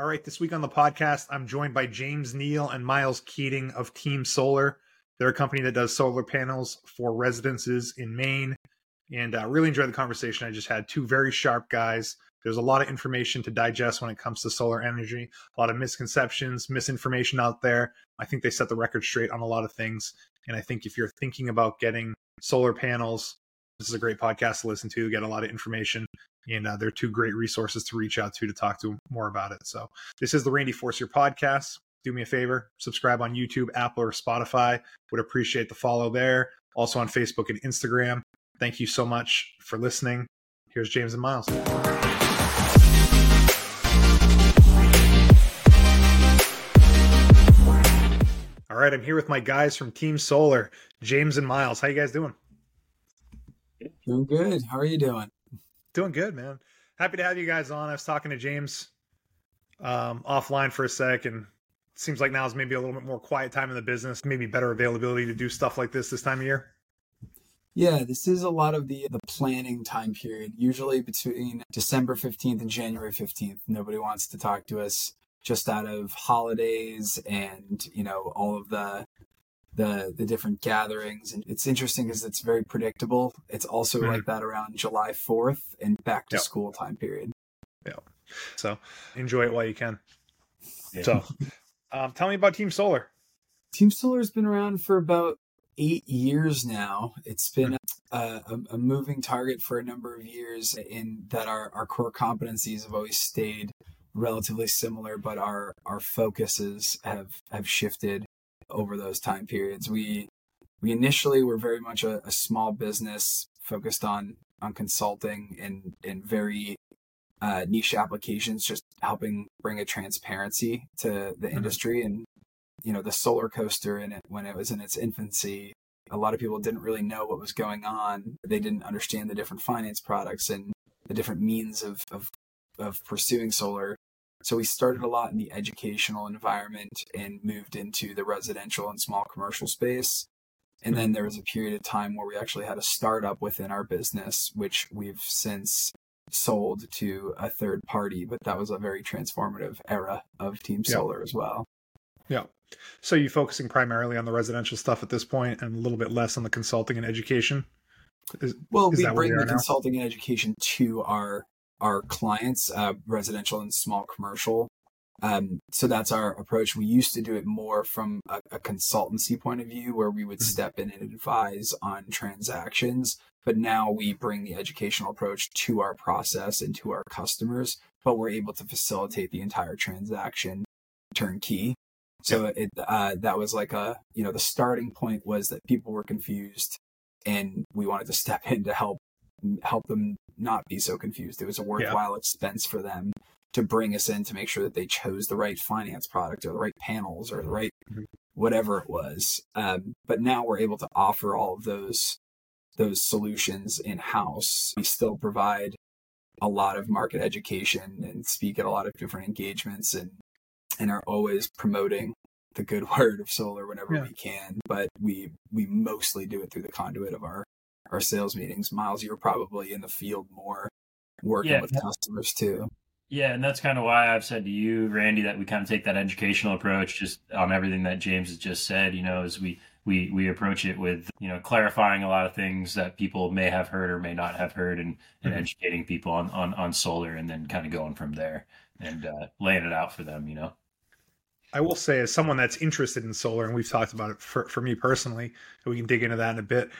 All right, this week on the podcast, I'm joined by James Neal and Myles Keatin of Team Solar. They're a company that does solar panels for residences in Maine. And uh, really enjoyed the conversation. I just had two very sharp guys. There's a lot of information to digest when it comes to solar energy, a lot of misconceptions, misinformation out there. I think they set the record straight on a lot of things. And I think if you're thinking about getting solar panels, this is a great podcast to listen to, get a lot of information and uh, they're two great resources to reach out to to talk to more about it. So this is the Randy Forcier podcast. Do me a favor, subscribe on YouTube, Apple, or Spotify. Would appreciate the follow there. Also on Facebook and Instagram. Thank you so much for listening. Here's James and Myles. All right, I'm here with my guys from Team Solar, James and Myles. How you guys doing? Doing good. How are you doing? Doing good, man. Happy to have you guys on. I was talking to James um, offline for a sec, and it seems like now is maybe a little bit more quiet time in the business, maybe better availability to do stuff like this this time of year. Yeah, this is a lot of the the planning time period. Usually between December 15th and January 15th, nobody wants to talk to us just out of holidays and, you know, all of the the the different gatherings and it's interesting because it's very predictable it's also mm-hmm. like that around july 4th and back to yep. school time period yeah so enjoy it while you can yeah. so um, tell me about team solar team solar has been around for about eight years now it's been mm-hmm. a, a, moving target for a number of years in that our, our core competencies have always stayed relatively similar but our our focuses have have shifted over those time periods. We we initially were very much a, a small business focused on on consulting and and very uh, niche applications, just helping bring a transparency to the mm-hmm. industry. And you know, the solar coaster in it when it was in its infancy, a lot of people didn't really know what was going on. They didn't understand the different finance products and the different means of of, of pursuing solar. So we started a lot in the educational environment and moved into the residential and small commercial space. And then there was a period of time where we actually had a startup within our business, which we've since sold to a third party. But that was a very transformative era of Team Solar yeah. as well. Yeah. So you focusing primarily on the residential stuff at this point and a little bit less on the consulting and education? Is, well, is we bring the consulting and education to our our clients, uh, residential and small commercial. Um, so that's our approach. We used to do it more from a, a consultancy point of view, where we would mm-hmm. step in and advise on transactions. But now we bring the educational approach to our process and to our customers, but we're able to facilitate the entire transaction turnkey. So it uh, that was like a you know the starting point was that people were confused, and we wanted to step in to help help them not be so confused. It was a worthwhile yeah. expense for them to bring us in to make sure that they chose the right finance product or the right panels or the right mm-hmm. whatever it was. Um, but now we're able to offer all of those those solutions in house. We still provide a lot of market education and speak at a lot of different engagements and and are always promoting the good word of solar whenever yeah. we can. But we we mostly do it through the conduit of our our sales meetings. Myles, you were probably in the field more working yeah, with customers too. Yeah, and that's kind of why I've said to you, Randy, that we kind of take that educational approach just on everything that James has just said, you know, as we we we approach it with, you know, clarifying a lot of things that people may have heard or may not have heard and, and mm-hmm. educating people on, on on solar and then kind of going from there and uh, laying it out for them, you know. I will say, as someone that's interested in solar, and we've talked about it for, for me personally, we can dig into that in a bit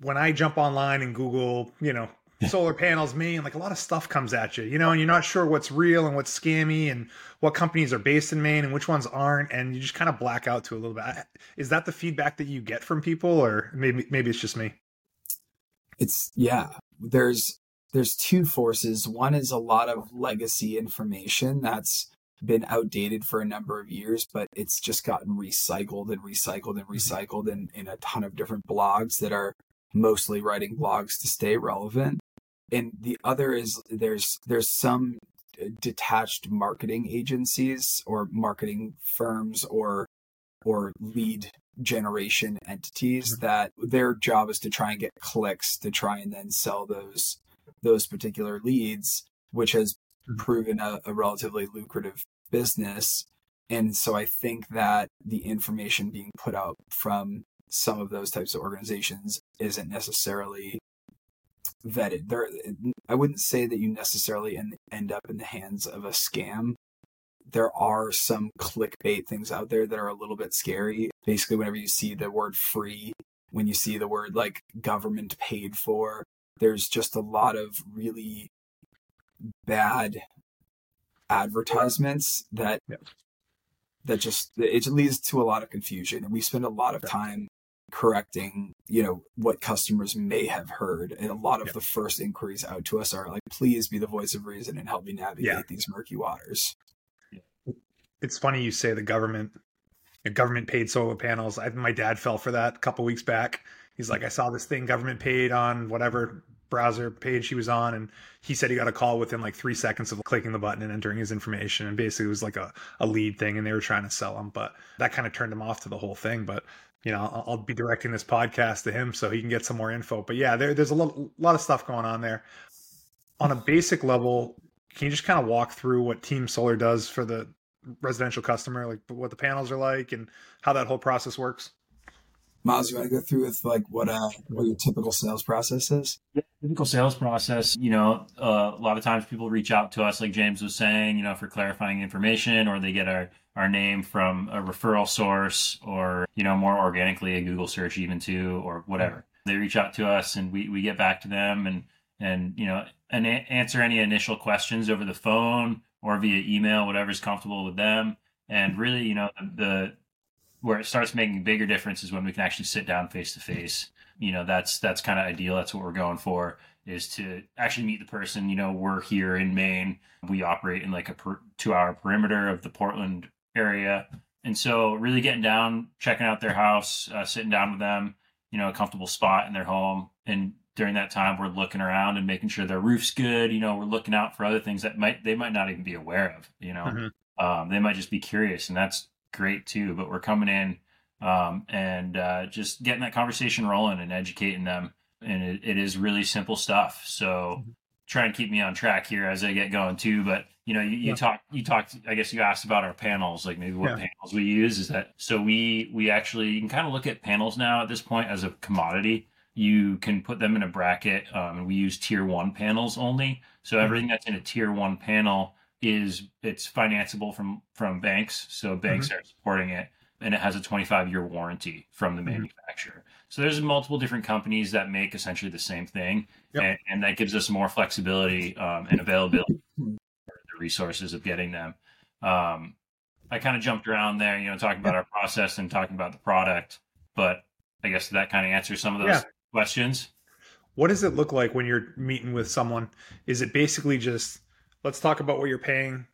when I jump online and Google, you know, solar panels Maine, like a lot of stuff comes at you, you know, and you're not sure what's real and what's scammy and what companies are based in Maine and which ones aren't, and you just kind of black out to a little bit. Is that the feedback that you get from people, or maybe maybe it's just me? It's yeah. There's there's two forces. One is a lot of legacy information that's been outdated for a number of years, but it's just gotten recycled and recycled and mm-hmm. recycled in, in a ton of different blogs that are mostly writing blogs to stay relevant. And the other is there's there's some detached marketing agencies or marketing firms or or lead generation entities mm-hmm. that their job is to try and get clicks to try and then sell those those particular leads which has mm-hmm. proven a, a relatively lucrative business. And so I think that the information being put out from some of those types of organizations isn't necessarily vetted. There, I wouldn't say that you necessarily end up in the hands of a scam. There are some clickbait things out there that are a little bit scary. Basically, whenever you see the word free, when you see the word like government paid for, there's just a lot of really bad advertisements that that just it leads to a lot of confusion and we spend a lot of time correcting you know what customers may have heard. And a lot of yeah. the first inquiries out to us are like please be the voice of reason and help me navigate yeah. these murky waters. It's funny you say the government the government paid solar panels. I, my dad fell for that a couple weeks back. He's like hmm. i saw this thing government paid on whatever browser page he was on and he said he got a call within like three seconds of clicking the button and entering his information and basically it was like a, a lead thing and they were trying to sell him but that kind of turned him off to the whole thing but you know I'll, I'll be directing this podcast to him so he can get some more info but yeah there, there's a lot, lot of stuff going on there. On a basic level can you just kind of walk through what team solar does for the residential customer like what the panels are like and how that whole process works Myles, you want to go through with like what uh what your typical sales process is? Yeah, typical sales process, you know, uh, a lot of times people reach out to us, like James was saying, you know, for clarifying information, or they get our our name from a referral source, or you know, more organically a Google search even too, or whatever. They reach out to us, and we we get back to them, and and you know, and answer any initial questions over the phone or via email, whatever's comfortable with them. And really, you know, the where it starts making bigger differences when we can actually sit down face to face. You know, that's that's kind of ideal. That's what we're going for is to actually meet the person. You know, we're here in Maine. We operate in like a per, two hour perimeter of the Portland area. And so really getting down, checking out their house, uh, sitting down with them, you know, a comfortable spot in their home. And during that time, we're looking around and making sure their roof's good. You know, we're looking out for other things that might, they might not even be aware of, you know, mm-hmm. um, they might just be curious. And that's great too. But we're coming in um, and uh, just getting that conversation rolling and educating them. And it, it is really simple stuff. So mm-hmm. try and keep me on track here as I get going too. But you know, you, you yeah. talk, you talked. I guess you asked about our panels, like maybe what yeah. panels we use. Is that so? We we actually you can kind of look at panels now at this point as a commodity. You can put them in a bracket. Um, we use tier one panels only. So mm-hmm. everything that's in a tier one panel is it's financeable from from banks, so banks mm-hmm. are supporting it, and it has a 25 year warranty from the mm-hmm. manufacturer. So there's multiple different companies that make essentially the same thing, yep. and, and, that gives us more flexibility um, and availability for the resources of getting them. Um, I kind of jumped around there, you know, talking about our process and talking about the product, but I guess that kind of answers some of those yeah. questions. What does it look like when you're meeting with someone? Is it basically just let's talk about what you're paying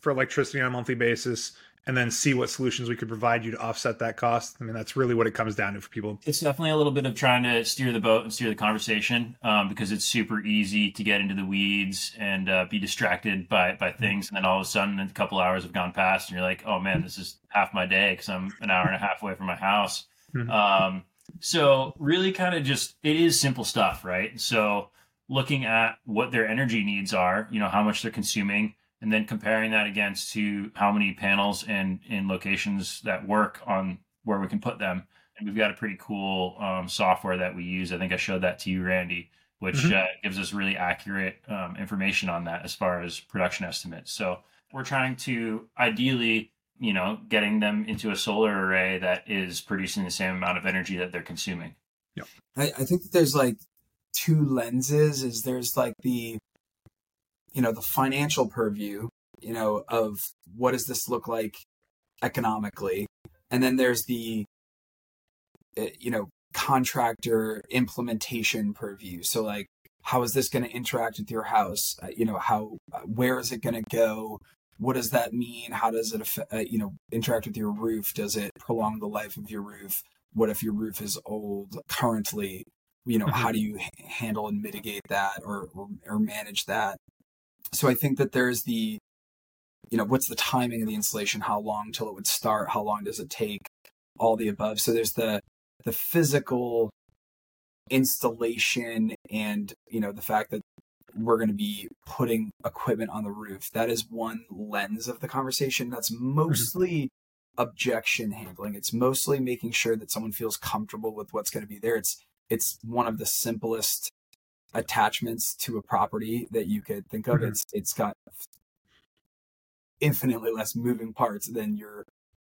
for electricity on a monthly basis and then see what solutions we could provide you to offset that cost. I mean, that's really what it comes down to for people. It's definitely a little bit of trying to steer the boat and steer the conversation um, because it's super easy to get into the weeds and uh, be distracted by by things, and then all of a sudden, a couple hours have gone past, and you're like, "Oh man, this is half my day because I'm an hour and a half away from my house." Mm-hmm. Um, so really, kind of just it is simple stuff, right? So looking at what their energy needs are, you know, how much they're consuming, and then comparing that against to how many panels and in locations that work on where we can put them. And we've got a pretty cool um, software that we use. I think I showed that to you, Randy, which mm-hmm. uh, gives us really accurate um, information on that as far as production estimates. So we're trying to ideally, you know, getting them into a solar array that is producing the same amount of energy that they're consuming. Yeah, I, I think that there's like two lenses is there's like the you know the financial purview you know of what does this look like economically. And then there's the eh, you know contractor implementation purview. So like how is this going to interact with your house? Uh, you know how uh, where is it going to go? What does that mean? How does it affect, uh, you know interact with your roof? Does it prolong the life of your roof? What if your roof is old currently you know how mm-hmm. do you handle and mitigate that or, or, or manage that so i think that there's the you know what's the timing of the installation how long till it would start how long does it take all the above so there's the the physical installation and you know the fact that we're going to be putting equipment on the roof. That is one lens of the conversation. That's mm-hmm. mostly objection handling. It's mostly making sure that someone feels comfortable with what's going to be there. It's it's one of the simplest attachments to a property that you could think of. Mm-hmm. It's it's got infinitely less moving parts than your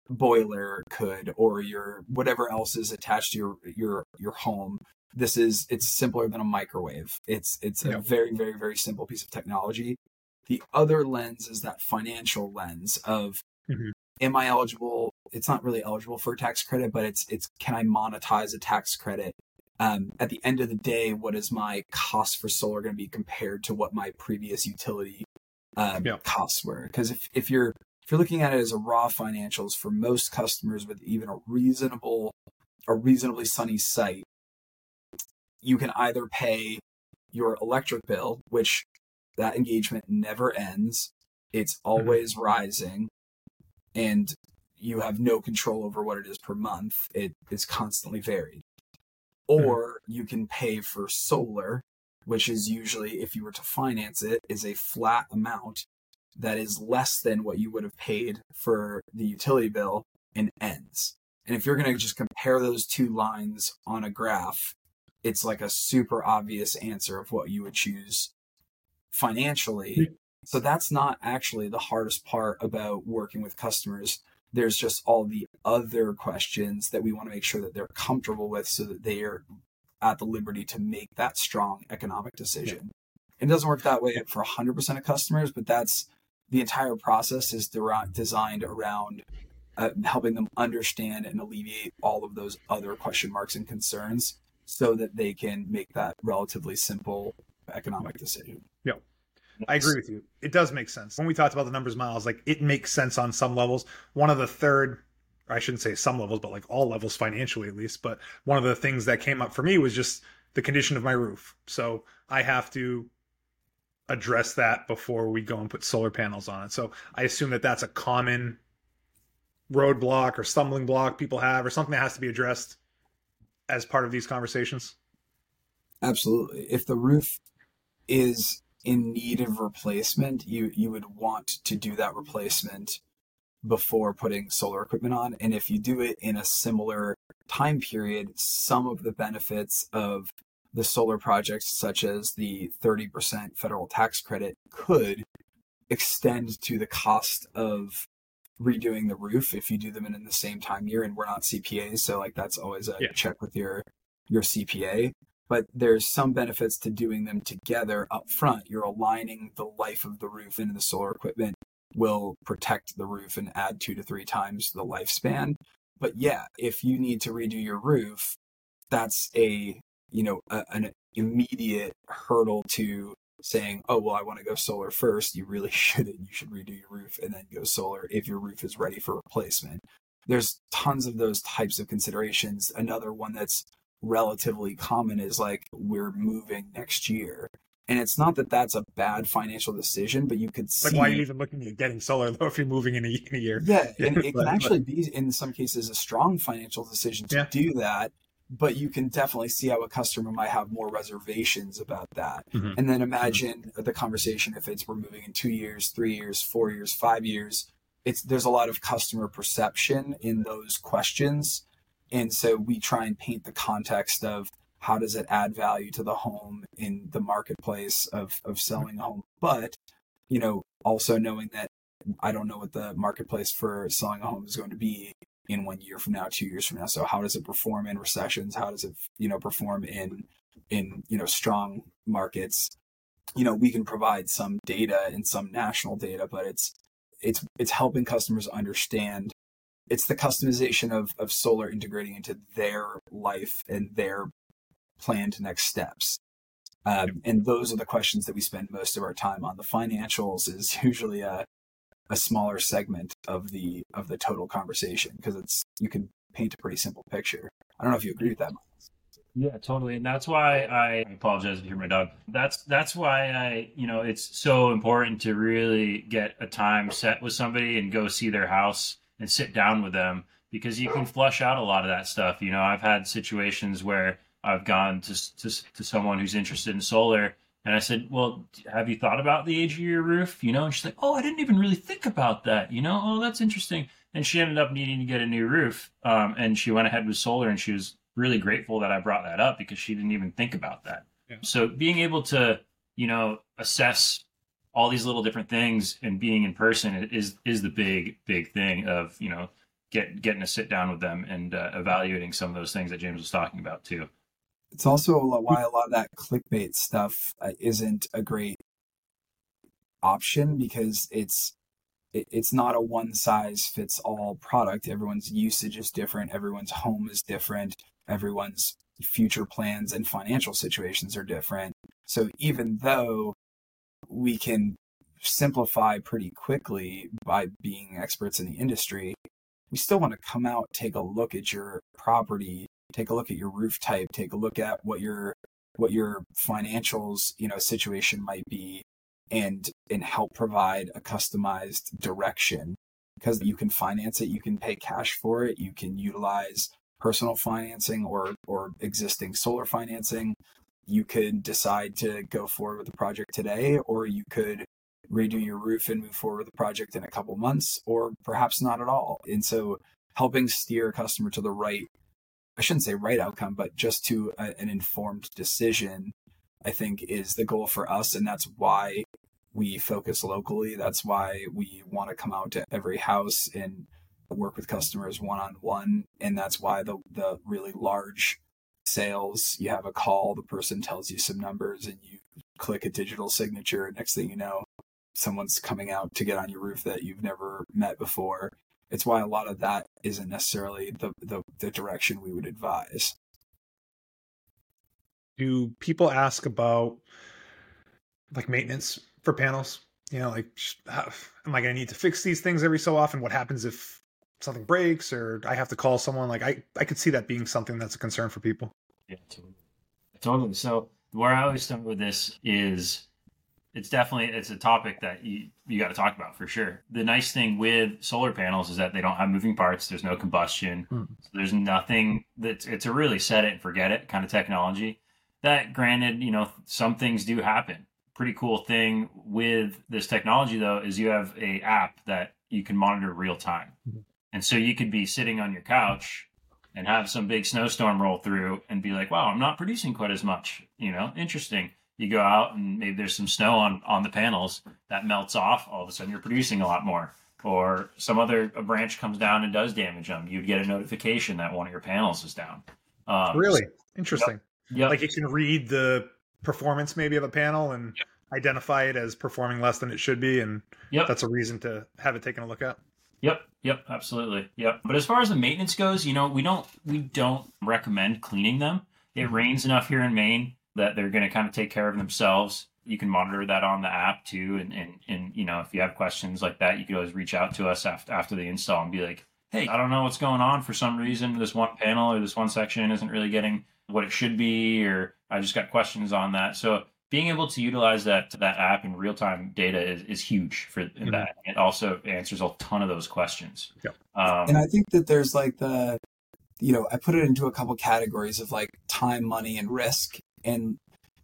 boiler could or your whatever else is attached to your your your home this is it's simpler than a microwave it's it's a very very very simple piece of technology the other lens is that financial lens of mm-hmm. am i eligible it's not really eligible for a tax credit but it's it's can i monetize a tax credit um, at the end of the day what is my cost for solar going to be compared to what my previous utility um, costs were because if, if you're if you're looking at it as a raw financials for most customers with even a reasonable a reasonably sunny site you can either pay your electric bill which that engagement never ends it's mm-hmm. always mm-hmm. rising and you have no control over what it is per month it is constantly varied. Mm-hmm. or you can pay for solar which is usually if you were to finance it is a flat amount that is less than what you would have paid for the utility bill and ends. And if you're going to just compare those two lines on a graph, it's like a super obvious answer of what you would choose financially. So that's not actually the hardest part about working with customers. There's just all the other questions that we want to make sure that they're comfortable with so that they are at the liberty to make that strong economic decision. Yeah. It doesn't work that way for 100% of customers, but that's the entire process is designed around uh, helping them understand and alleviate all of those other question marks and concerns so that they can make that relatively simple economic decision. Yeah. I agree with you. It does make sense. When we talked about the numbers Myles, like it makes sense on some levels. One of the third, I shouldn't say some levels, but like all levels financially at least. But one of the things that came up for me was just the condition of my roof. So I have to address that before we go and put solar panels on it. So I assume that that's a common roadblock or stumbling block people have or something that has to be addressed as part of these conversations. Absolutely. If the roof is in need of replacement, you you would want to do that replacement before putting solar equipment on and if you do it in a similar time period, some of the benefits of the solar projects, such as the 30% federal tax credit, could extend to the cost of redoing the roof if you do them in the same time year. And we're not CPAs, so like that's always a yeah. check with your your CPA. But there's some benefits to doing them together up front. You're aligning the life of the roof into the solar equipment will protect the roof and add two to three times the lifespan. But yeah, if you need to redo your roof, that's a you know, a, an immediate hurdle to saying, oh, well, I want to go solar first. You really shouldn't. You should redo your roof and then go solar if your roof is ready for replacement. There's tons of those types of considerations. Another one that's relatively common is like, we're moving next year. And it's not that that's a bad financial decision, but you could see. Like, why are you even looking at getting solar though if you're moving in a, in a year? Yeah, and it can actually be in some cases a strong financial decision to yeah. do that but you can definitely see how a customer might have more reservations about that. Mm-hmm. And then imagine mm-hmm. the conversation if it's we're moving in two years, three years, four years, five years. It's there's a lot of customer perception in those questions. And so we try and paint the context of how does it add value to the home in the marketplace of, of selling a home. But, you know, also knowing that I don't know what the marketplace for selling a home is going to be in one year from now, two years from now. So how does it perform in recessions? How does it, you know, perform in in you know strong markets? You know, we can provide some data and some national data, but it's it's it's helping customers understand it's the customization of, of solar integrating into their life and their planned next steps. Um, and those are the questions that we spend most of our time on. The financials is usually a, a smaller segment of the of the total conversation because it's you can paint a pretty simple picture. I don't know if you agree with that. Yeah, totally. And that's why I, I apologize if you hear my dog. That's that's why I, you know, it's so important to really get a time set with somebody and go see their house and sit down with them because you can flush out a lot of that stuff. You know, I've had situations where I've gone to to, to someone who's interested in solar And I said, Well, have you thought about the age of your roof? You know, and she's like, Oh, I didn't even really think about that. You know, oh, that's interesting. And she ended up needing to get a new roof. Um, and she went ahead with solar and she was really grateful that I brought that up because she didn't even think about that. Yeah. So being able to, you know, assess all these little different things and being in person is is the big big thing of you know get getting to sit down with them and uh, evaluating some of those things that James was talking about too. It's also why a lot of that clickbait stuff uh, isn't a great option because it's it, it's not a one size fits all product. Everyone's usage is different. Everyone's home is different. Everyone's future plans and financial situations are different. So even though we can simplify pretty quickly by being experts in the industry, we still want to come out, take a look at your property, take a look at your roof type, take a look at what your what your financials, you know, situation might be and and help provide a customized direction because you can finance it, you can pay cash for it, you can utilize personal financing or or existing solar financing. You could decide to go forward with the project today or you could redo your roof and move forward with the project in a couple months, or perhaps not at all. And so helping steer a customer to the right, I shouldn't say right outcome, but just to a, an informed decision, I think is the goal for us. And that's why we focus locally. That's why we want to come out to every house and work with customers one on one. And that's why the, the really large sales, you have a call, the person tells you some numbers and you click a digital signature. Next thing you know, someone's coming out to get on your roof that you've never met before. It's why a lot of that isn't necessarily the, the, the direction we would advise. Do people ask about like maintenance for panels? You know, like, how, am I going to need to fix these things every so often? What happens if something breaks or I have to call someone? Like, I, I could see that being something that's a concern for people. Yeah, totally. Totally. So, where I always start with this is it's definitely it's a topic that you you got to talk about for sure. The nice thing with solar panels is that they don't have moving parts. There's no combustion. Mm. So there's nothing that's it's a really set it and forget it kind of technology. That granted, you know, some things do happen. Pretty cool thing with this technology though is you have a app that you can monitor real time. Mm. And so you could be sitting on your couch and have some big snowstorm roll through and be like, "Wow, I'm not producing quite as much." You know, interesting you go out and maybe there's some snow on on the panels that melts off all of a sudden you're producing a lot more or some other a branch comes down and does damage them you'd get a notification that one of your panels is down um, really interesting yeah yep. like it can read the performance maybe of a panel and yep. identify it as performing less than it should be and yep. that's a reason to have it taken a look at Yep, yep, absolutely. Yep. But as far as the maintenance goes, you know, we don't we don't recommend cleaning them. It mm-hmm. rains enough here in Maine that they're going to kind of take care of themselves. You can monitor that on the app too, and and and you know if you have questions like that, you can always reach out to us after after the install and be like, hey, I don't know what's going on for some reason. This one panel or this one section isn't really getting what it should be, or I just got questions on that. So being able to utilize that that app in real time data is, is huge for mm-hmm. that. It also answers a ton of those questions. Yeah. Um, and I think that there's like the, you know, I put it into a couple categories of like time, money, and risk and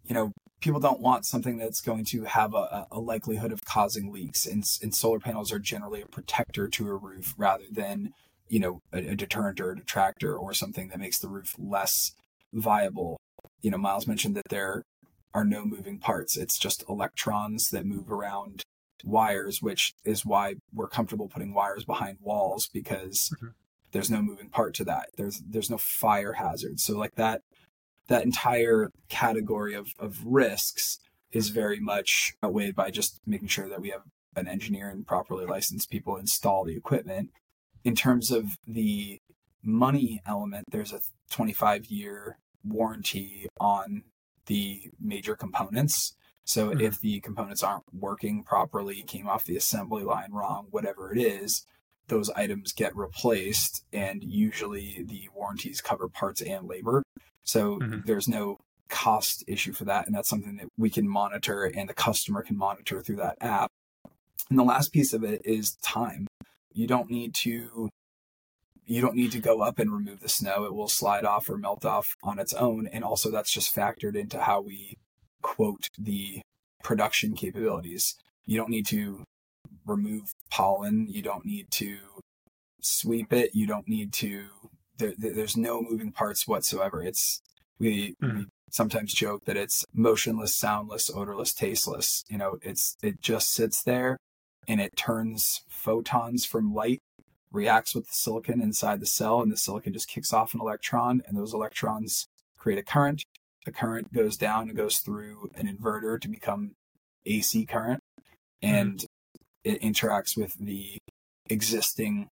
you know people don't want something that's going to have a, a likelihood of causing leaks and, and, solar panels are generally a protector to a roof rather than you know a, a, deterrent or a detractor or something that makes the roof less viable. You know Myles mentioned that there are no moving parts. It's just electrons that move around wires which is why we're comfortable putting wires behind walls because mm-hmm. there's no moving part to that. There's there's no fire hazard. So like that that entire category of, of risks is very much outweighed by just making sure that we have an engineer and properly licensed people install the equipment. In terms of the money element, there's a 25 year warranty on the major components. So mm-hmm. if the components aren't working properly, came off the assembly line wrong, whatever it is, those items get replaced and usually the warranties cover parts and labor. So mm-hmm. there's no cost issue for that. And that's something that we can monitor and the customer can monitor through that app. And the last piece of it is time. You don't need to you don't need to go up and remove the snow. It will slide off or melt off on its own. And also that's just factored into how we quote the production capabilities. You don't need to remove pollen. You don't need to sweep it. You don't need to. There, there's no moving parts whatsoever. It's we, mm-hmm. we sometimes joke that it's motionless, soundless, odorless, tasteless. You know, it's it just sits there and it turns photons from light, reacts with the silicon inside the cell, and the silicon just kicks off an electron, and those electrons create a current. The current goes down and goes through an inverter to become AC current, mm-hmm. and mm-hmm. it interacts with the existing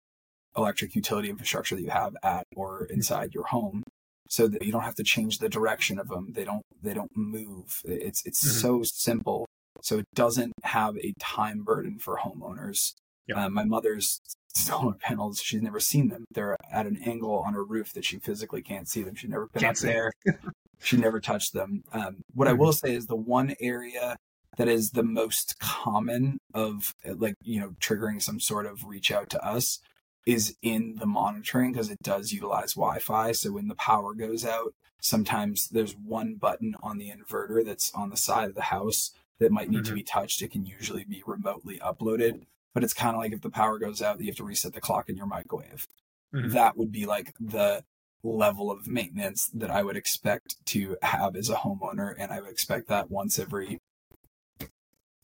electric utility infrastructure that you have at or inside your home so that you don't have to change the direction of them they don't they don't move. It's it's mm-hmm. so simple. So it doesn't have a time burden for homeowners. Yep. uh, my mother's solar panels she's never seen them. They're at an angle on her roof that she physically can't see them. She's never been can't up there. She never touched them. Um, what mm-hmm. i will say is the one area that is the most common of like you know triggering some sort of reach out to us is in the monitoring because it does utilize Wi-Fi. So when the power goes out, sometimes there's one button on the inverter that's on the side of the house that might need mm-hmm. to be touched. It can usually be remotely uploaded, but it's kind of like if the power goes out, you have to reset the clock in your microwave. Mm-hmm. That would be like the level of maintenance that I would expect to have as a homeowner, and I would expect that once every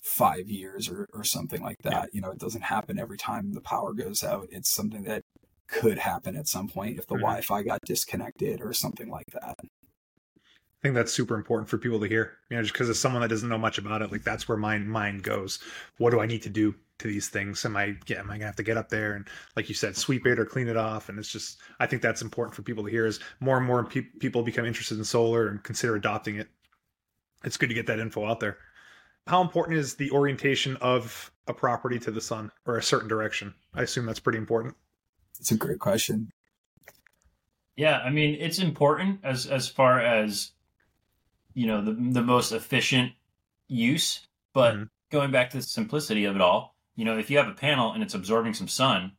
five years or, or something like that. Yeah. You know, it doesn't happen every time the power goes out. It's something that could happen at some point if the mm-hmm. Wi-Fi got disconnected or something like that. I think that's super important for people to hear. You know, just because as someone that doesn't know much about it, like that's where my mind goes. What do I need to do to these things? Am I yeah, am I gonna have to get up there and like you said, sweep it or clean it off? And it's just I think that's important for people to hear. As more and more pe- people become interested in solar and consider adopting it, it's good to get that info out there how important is the orientation of a property to the sun or a certain direction? I assume that's pretty important. It's a great question. Yeah, I mean, it's important as as far as you know the the most efficient use, but mm-hmm. going back to the simplicity of it all, you know, if you have a panel and it's absorbing some sun,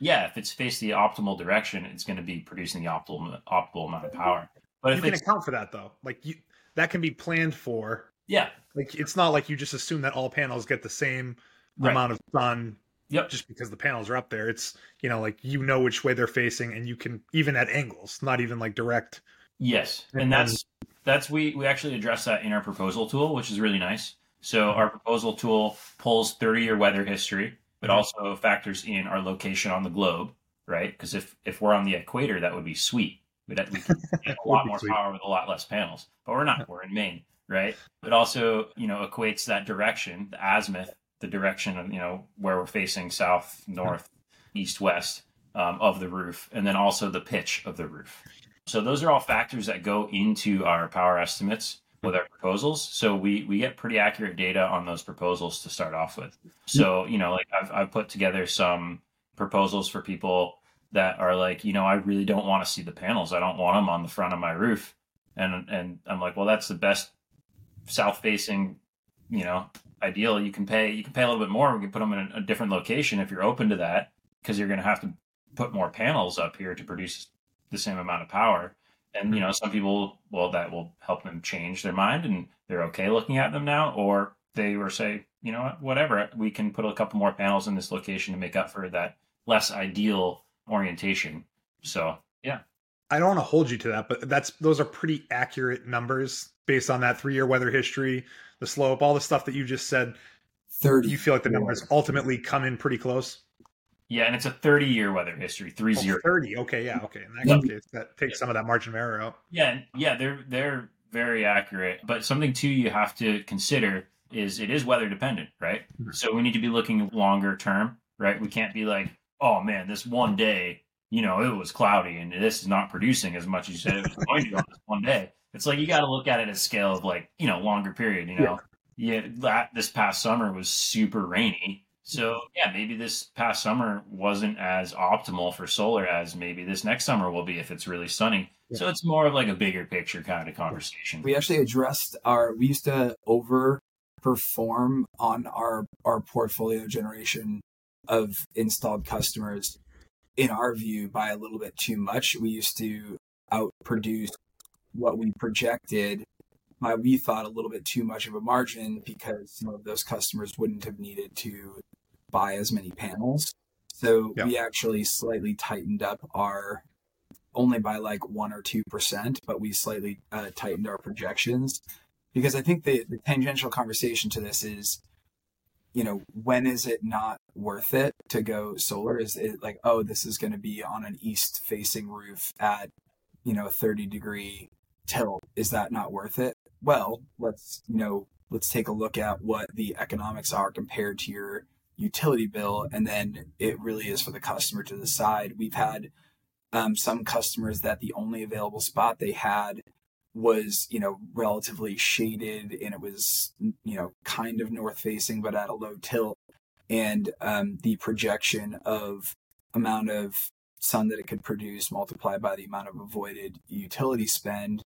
yeah, if it's faced the optimal direction, it's going to be producing the optimal optimal amount of power. But you can account for that though. Like you, that can be planned for. Yeah, like it's not like you just assume that all panels get the same right. amount of sun Yep. Just because the panels are up there. It's, you know, like you know which way they're facing and you can even at angles, not even like direct. Yes. And, and that's that's we we actually address that in our proposal tool, which is really nice. So our proposal tool pulls 30 year weather history, but mm-hmm. also factors in our location on the globe, right? Because if if we're on the equator, that would be sweet. We'd, we could get a lot more sweet. power with a lot less panels, but we're not. We're in Maine right? It also, you know, equates that direction, the azimuth, the direction of, you know, where we're facing south, north, east, west um, of the roof, and then also the pitch of the roof. So those are all factors that go into our power estimates with our proposals. So we we get pretty accurate data on those proposals to start off with. So you know, like I've I've put together some proposals for people that are like, you know, I really don't want to see the panels. I don't want them on the front of my roof. And and I'm like, well, that's the best south facing, you know, ideal. You can pay you can pay a little bit more. We can put them in a, a different location if you're open to that, because you're going to have to put more panels up here to produce the same amount of power. And you hmm. know, some people, well, that will help them change their mind and they're okay looking at them now, or they were say, you know what, whatever, we can put a couple more panels in this location to make up for that less ideal orientation. So. I don't want to hold you to that, but that's those are pretty accurate numbers based on that three year weather history, the slope, all the stuff that you just said. 30. You feel like the numbers ultimately come in pretty close? Yeah, and it's a 30 year weather history, three oh, zero. 30. Okay, yeah, okay. In that case, that takes yeah. some of that margin of error out. Yeah, yeah, they're they're very accurate. But something too you have to consider is it is weather dependent, right? Mm-hmm. So we need to be looking longer term, right? We can't be like, oh man, this one day, you know, it was cloudy and this is not producing as much as you said it was going to on this one day. It's like you got to look at it at scale of like you know longer period. You know, yeah. yeah, that this past summer was super rainy. Mm-hmm. So yeah, maybe this past summer wasn't as optimal for solar as maybe this next summer will be if it's really sunny. Yeah. So it's more of like a bigger picture kind of conversation. We actually addressed our we used to overperform on our our portfolio generation of installed customers in our view by a little bit too much. We used to outproduce what we projected by we thought a little bit too much of a margin because some of those customers wouldn't have needed to buy as many panels. So yep. we actually slightly tightened up our only by like one or two percent, but we slightly uh, tightened our projections because I think the, the tangential conversation to this is, you know, when is it not worth it to go solar? Is it like, oh, this is going to be on an east facing roof at, you know, 30 degree tilt? Is that not worth it? Well, let's, you know, let's take a look at what the economics are compared to your utility bill. And then it really is for the customer to decide. We've had um, some customers that the only available spot they had was you know relatively shaded and it was you know kind of north facing but at a low tilt and um, the projection of amount of sun that it could produce multiplied by the amount of avoided utility spend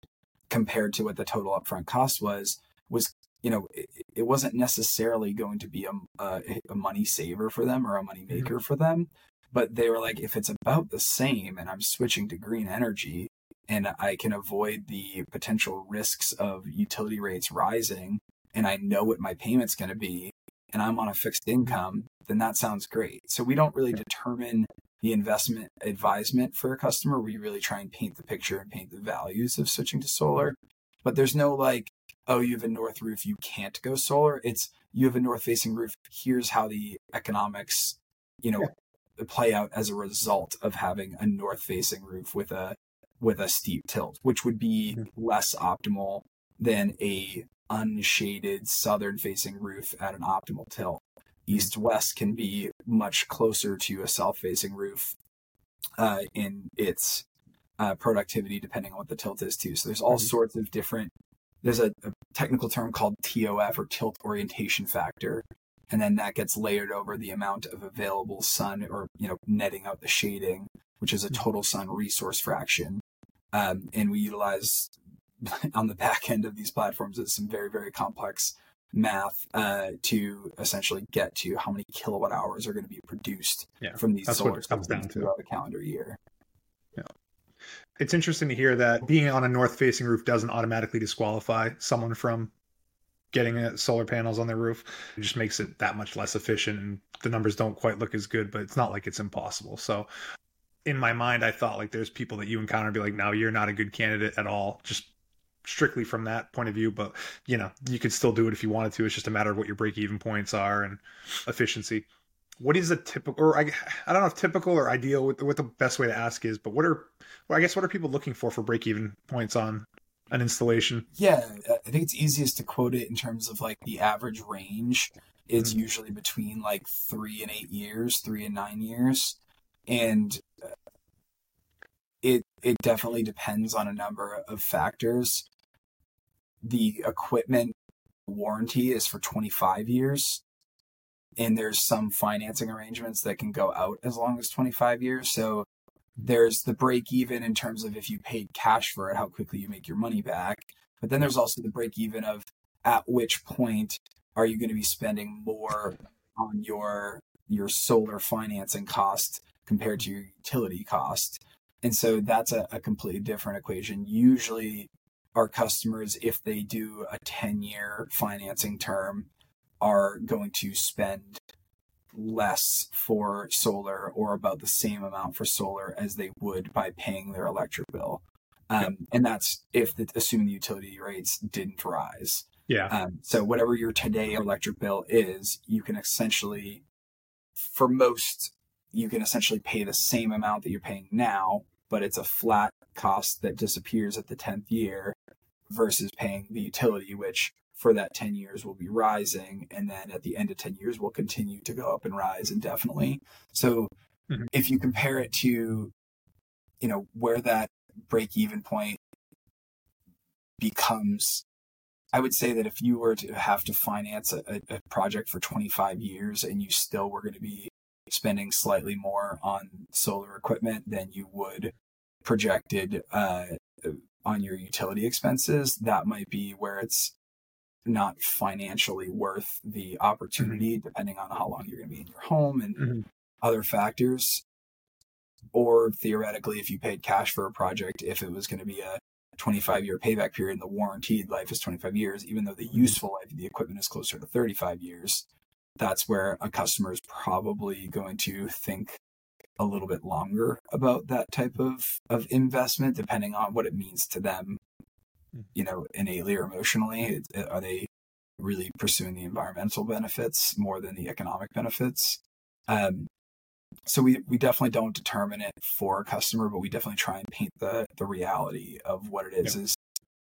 compared to what the total upfront cost was was you know it, it wasn't necessarily going to be a, a, a, money saver for them or a money mm-hmm. maker mm-hmm. for them but they were like if it's about the same and i'm switching to green energy and I can avoid the potential risks of utility rates rising and I know what my payment's going to be and I'm on a fixed income, then that sounds great. So we don't really determine the investment advisement for a customer. We really try and paint the picture and paint the values of switching to solar. But there's no like, oh, you have a north roof, you can't go solar. It's you have a north facing roof. Here's how the economics, you know, play out as a result of having a north facing roof with a with a steep tilt, which would be mm-hmm. less optimal than a unshaded southern facing roof at an optimal tilt. East west can be much closer to a south facing roof uh, in its uh, productivity, depending on what the tilt is too. So there's all mm-hmm. sorts of different. There's a, a technical term called TOF or tilt orientation factor, and then that gets layered over the amount of available sun or you know netting out the shading, which is a mm-hmm. total sun resource fraction. Um, and we utilize on the back end of these platforms some very, very complex math uh, to essentially get to how many kilowatt hours are going to be produced yeah, from these solar systems throughout the calendar year. Yeah. It's interesting to hear that being on a north facing roof doesn't automatically disqualify someone from getting solar panels on their roof. It just makes it that much less efficient and the numbers don't quite look as good, but it's not like it's impossible. So in my mind, I thought like there's people that you encounter be like, no, you're not a good candidate at all. Just strictly from that point of view. But you know, you could still do it if you wanted to. It's just a matter of what your break even points are and efficiency. What is a typical, or I, I don't know if typical or ideal, what, what the best way to ask is, but what are, well, I guess what are people looking for for break even points on an installation? Yeah, I think it's easiest to quote it in terms of like the average range is mm-hmm. usually between like three and eight years, three and nine years. And it it definitely depends on a number of factors. The equipment warranty is for 25 years and there's some financing arrangements that can go out as long as 25 years. So there's the break even in terms of if you paid cash for it, how quickly you make your money back. But then there's also the break even of at which point are you going to be spending more on your your solar financing cost compared to your utility cost. And so that's a, a completely different equation. Usually, our customers, if they do a 10 year financing term, are going to spend less for solar or about the same amount for solar as they would by paying their electric bill. Um, and that's if the, assuming the utility rates didn't rise. Yeah. Um, so whatever your today electric bill is, you can essentially, for most you can essentially pay the same amount that you're paying now, but it's a flat cost that disappears at the 10th year versus paying the utility, which for that 10 years will be rising. And then at the end of 10 years will continue to go up and rise indefinitely. So mm-hmm. if you compare it to, you know, where that break even point becomes I would say that if you were to have to finance a, a, project for 25 years and you still were going to be spending slightly more on solar equipment than you would projected uh, on your utility expenses, that might be where it's not financially worth the opportunity, mm-hmm. depending on how long you're going to be in your home and mm-hmm. other factors. Or theoretically, if you paid cash for a project, if it was going to be a 25 year payback period and the warranted life is 25 years, even though the mm-hmm. useful life of the equipment is closer to 35 years, that's where a customer is probably going to think a little bit longer about that type of, of investment, depending on what it means to them, mm. you know, innately or emotionally. Are they really pursuing the environmental benefits more than the economic benefits? Um, so we, we definitely don't determine it for a customer, but we definitely try and paint the the reality of what it is. Yeah. Is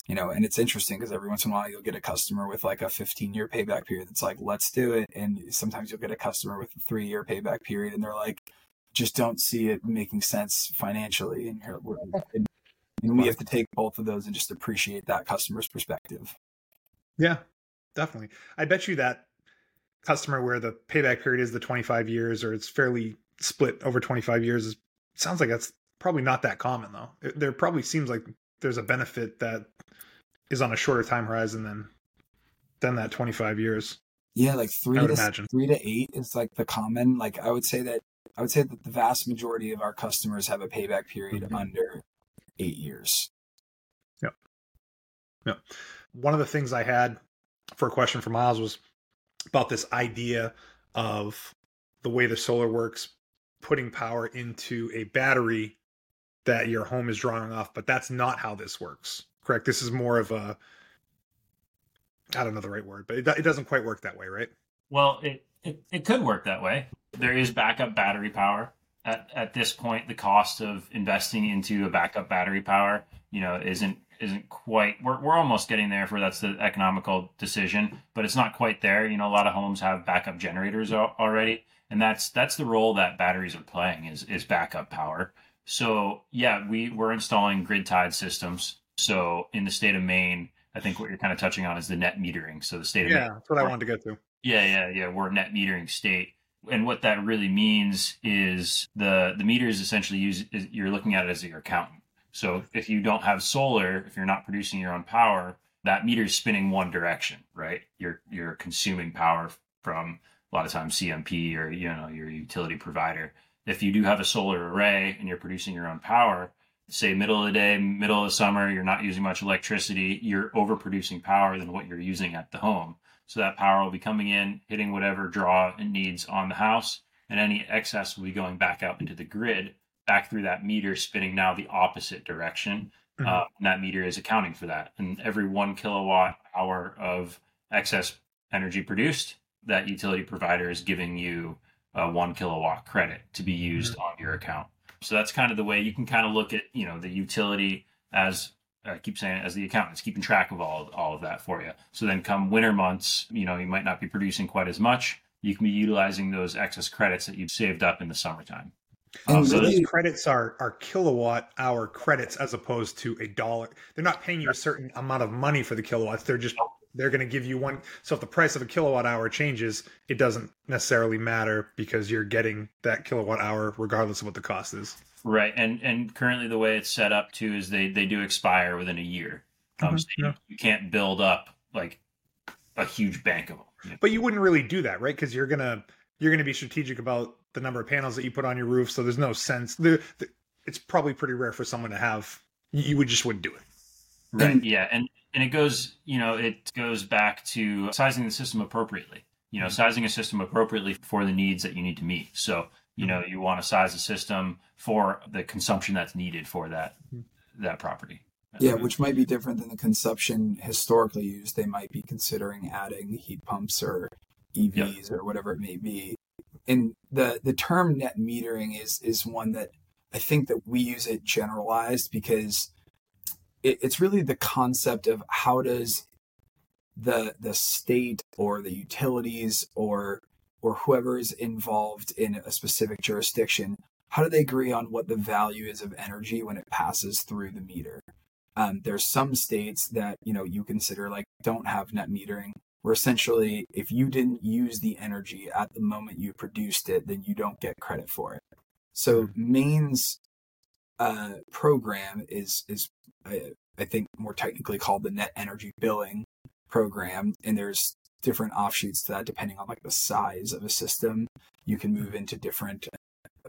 you know, and it's interesting because every once in a while you'll get a customer with like a 15 year payback period that's like, let's do it, and sometimes you'll get a customer with a three year payback period, and they're like, just don't see it making sense financially, and, and, and we have to take both of those and just appreciate that customer's perspective. Yeah, definitely. I bet you that customer where the payback period is the 25 years or it's fairly split over 25 years is sounds like that's probably not that common though. It, there probably seems like there's a benefit that is on a shorter time horizon than than that 25 years. Yeah, like three to imagine. three to eight is like the common. Like I would say that I would say that the vast majority of our customers have a payback period mm-hmm. under eight years. Yeah. Yeah. One of the things I had for a question for Myles was about this idea of the way the solar works putting power into a battery that your home is drawing off, but that's not how this works. Correct? This is more of a I don't know the right word, but it, it doesn't quite work that way, right? Well, it, it, it could work that way. There is backup battery power. At, at this point, the cost of investing into a backup battery power, you know, isn't isn't quite we're, we're almost getting there for that's the economical decision but it's not quite there you know a lot of homes have backup generators already and that's that's the role that batteries are playing is is backup power. So yeah, we we're installing grid tied systems. So in the state of Maine, I think what you're kind of touching on is the net metering. So the state of yeah, Maine, that's what I wanted to get to. Yeah, yeah, yeah. We're net metering state, and what that really means is the the meter is essentially use is, you're looking at it as your accountant. So if you don't have solar, if you're not producing your own power, that meter is spinning one direction, right? You're you're consuming power from a lot of times CMP or you know your utility provider. If you do have a solar array and you're producing your own power, say middle of the day, middle of the summer, you're not using much electricity, you're overproducing power than what you're using at the home. So that power will be coming in, hitting whatever draw it needs on the house, and any excess will be going back out into the grid, back through that meter, spinning now the opposite direction. Mm-hmm. Uh, and that meter is accounting for that. And every one kilowatt hour of excess energy produced that utility provider is giving you a one kilowatt credit to be used mm-hmm. on your account. So that's kind of the way you can kind of look at, you know, the utility as I keep saying as the accountant, It's keeping track of all, all of that for you. So then come winter months, you know, you might not be producing quite as much. You can be utilizing those excess credits that you've saved up in the summertime. And um, so those credits are are kilowatt hour credits as opposed to a dollar. They're not paying you a certain amount of money for the kilowatts. They're just they're going to give you one. So if the price of a kilowatt hour changes, it doesn't necessarily matter because you're getting that kilowatt hour regardless of what the cost is. Right, and and currently the way it's set up too is they they do expire within a year. Um, mm-hmm. so you, yeah. you, can't build up like a huge bank of them. But you wouldn't really do that, right? Because you're gonna you're gonna be strategic about the number of panels that you put on your roof. So there's no sense. The, the, it's probably pretty rare for someone to have. You would just wouldn't do it. Right. And, yeah, and and it goes, you know, it goes back to sizing the system appropriately. You know, mm-hmm. sizing a system appropriately for the needs that you need to meet. So, you know, you want to size a system for the consumption that's needed for that mm-hmm. that property. Yeah, which might be different than the consumption historically used. They might be considering adding heat pumps or EVs yep. or whatever it may be. And the the term net metering is is one that I think that we use it generalized because it, it's really the concept of how does the the state or the utilities or or whoever is involved in a specific jurisdiction how do they agree on what the value is of energy when it passes through the meter? Um, there's some states that you know you consider like don't have net metering where essentially if you didn't use the energy at the moment you produced it then you don't get credit for it. So maine's uh, program is is I, I think more technically called the net energy billing program, and there's different offshoots to that depending on like the size of a system. You can move into different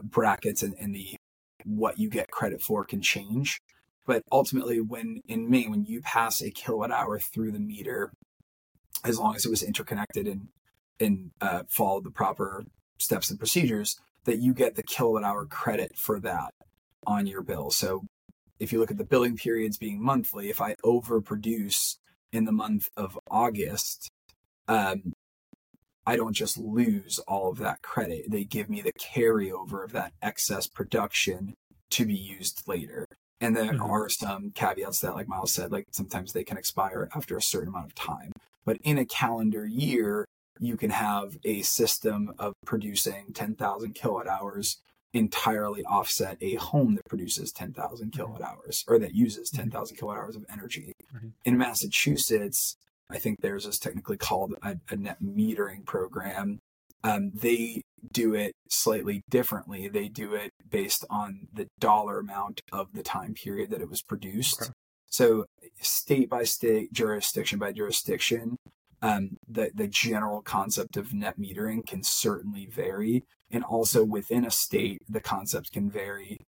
brackets, and, and the what you get credit for can change. But ultimately, when in Maine, when you pass a kilowatt hour through the meter, as long as it was interconnected and and uh, followed the proper steps and procedures, that you get the kilowatt hour credit for that on your bill. So if you look at the billing periods being monthly, if I overproduce in the month of August, um, I don't just lose all of that credit. They give me the carryover of that excess production to be used later. And there mm-hmm. are some caveats that, like Myles said, like sometimes they can expire after a certain amount of time. But in a calendar year, you can have a system of producing 10,000 kilowatt hours entirely offset a home that produces 10,000 mm-hmm. kilowatt hours or that uses mm-hmm. 10,000 kilowatt hours of energy. In Massachusetts, I think there's this technically called a, a net metering program. Um, they do it slightly differently. They do it based on the dollar amount of the time period that it was produced. Okay. So, state by state, jurisdiction by jurisdiction, um, the the general concept of net metering can certainly vary, and also within a state, the concept can vary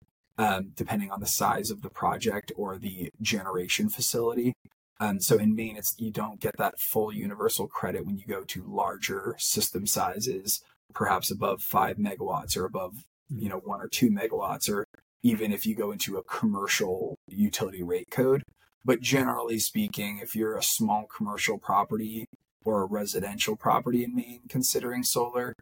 um, depending on the size of the project or the generation facility. Um, so in Maine, it's you don't get that full universal credit when you go to larger system sizes, perhaps above five megawatts or above you know one or two megawatts, or even if you go into a commercial utility rate code. But generally speaking, if you're a small commercial property or a residential property in Maine considering solar,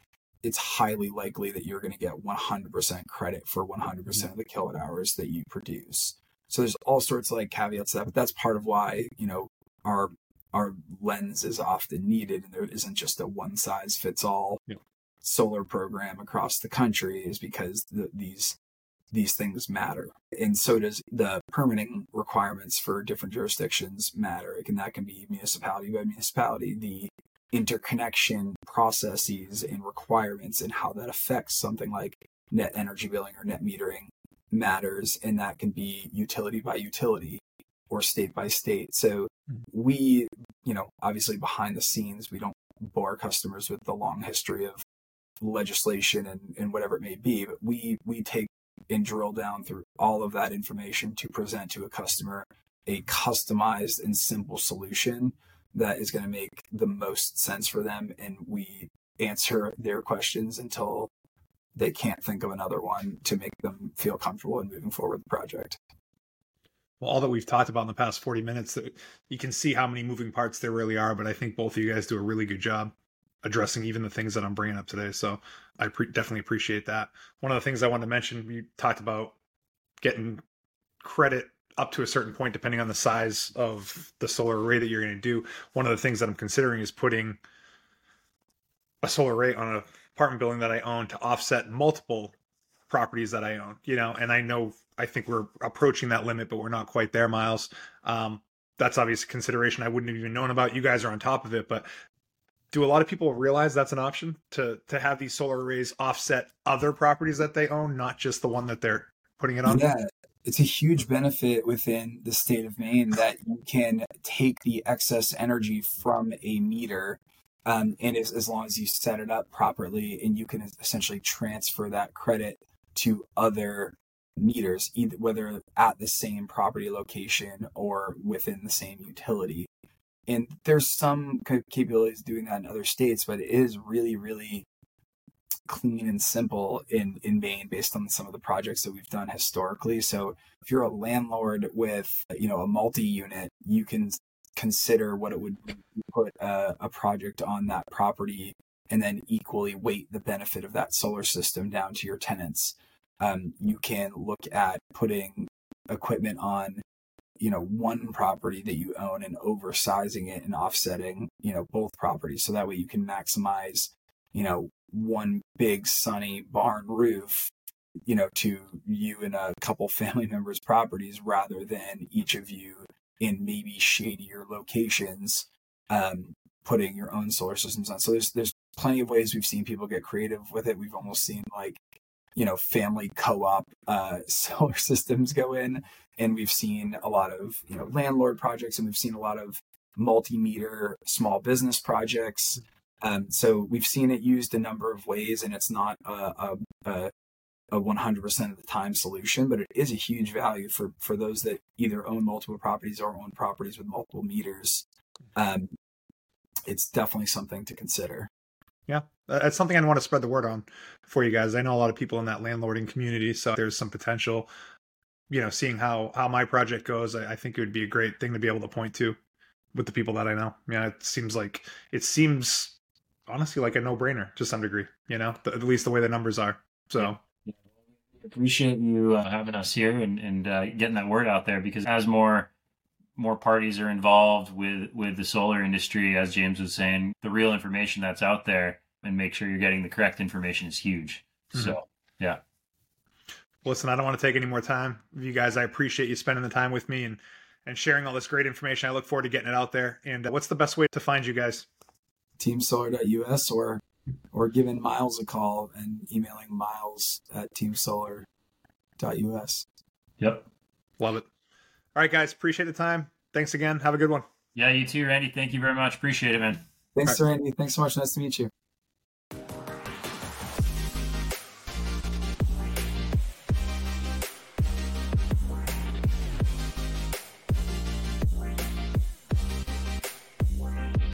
it's highly likely that you're going to get 100% credit for 100% of the kilowatt hours that you produce. So there's all sorts of like caveats to that, but that's part of why, you know, our our lens is often needed and there isn't just a one size fits all yeah. solar program across the country is because the, these these things matter. And so does the permitting requirements for different jurisdictions matter. And that can be municipality by municipality. The interconnection processes and requirements and how that affects something like net energy billing or net metering matters. And that can be utility by utility or state by state. So hmm. we, you know, obviously behind the scenes, we don't bore customers with the long history of legislation and, and whatever it may be, but we we take and drill down through all of that information to present to a customer a customized and simple solution that is going to make the most sense for them. And we answer their questions until they can't think of another one to make them feel comfortable in moving forward with the project. Well, all that we've talked about in the past 40 minutes, uh, you can see how many moving parts there really are, but I think both of you guys do a really good job addressing even the things that I'm bringing up today. So I pre- definitely appreciate that. One of the things I wanted to mention, we talked about getting credit up to a certain point, depending on the size of the solar array that you're going to do. One of the things that I'm considering is putting a solar array on an apartment building that I own to offset multiple properties that I own, you know, and I know, I think we're approaching that limit, but we're not quite there, Myles. Um, that's obvious consideration I wouldn't have even known about. You guys are on top of it, but do a lot of people realize that's an option to to have these solar arrays offset other properties that they own, not just the one that they're putting it on? Yeah, it's a huge benefit within the state of Maine that you can take the excess energy from a meter. Um, and as, as long as you set it up properly, and you can essentially transfer that credit to other meters, either whether at the same property location or within the same utility and there's some capabilities doing that in other states, but it is really, really clean and simple in in Maine based on some of the projects that we've done historically. So if you're a landlord with you know a multi-unit, you can consider what it would put a, a project on that property and then equally weight the benefit of that solar system down to your tenants. Um, you can look at putting equipment on you know one property that you own and oversizing it and offsetting you know both properties. So that way you can maximize you know one big sunny barn roof you know to you and a couple family members properties rather than each of you in maybe shadier locations um, putting your own solar systems on. So there's there's plenty of ways we've seen people get creative with it. We've almost seen like you know family co-op uh, solar systems go in and we've seen a lot of you know landlord projects and we've seen a lot of multi-meter small business projects um, so we've seen it used a number of ways and it's not a, a, a a 100% of the time solution, but it is a huge value for for those that either own multiple properties or own properties with multiple meters. Um, it's definitely something to consider. Yeah, that's something I want to spread the word on for you guys. I know a lot of people in that landlording community, so there's some potential. You know, seeing how how my project goes, I, I think it would be a great thing to be able to point to with the people that I know. Yeah, it seems like it seems honestly like a no brainer to some degree. You know, at least the way the numbers are. So. Yeah. Appreciate you uh, having us here and, and uh, getting that word out there because as more more parties are involved with with the solar industry, as James was saying, the real information that's out there and make sure you're getting the correct information is huge. Mm-hmm. So yeah. Listen, I don't want to take any more time. You guys, I appreciate you spending the time with me and and sharing all this great information. I look forward to getting it out there. And uh, what's the best way to find you guys? Teamsolar.us or or giving Myles a call and emailing Myles at teamsolar.us. Yep. Love it. All right, guys. Appreciate the time. Thanks again. Have a good one. Yeah, you too, Randy. Thank you very much. Appreciate it, man. Thanks, right. Randy. Thanks so much. Nice to meet you.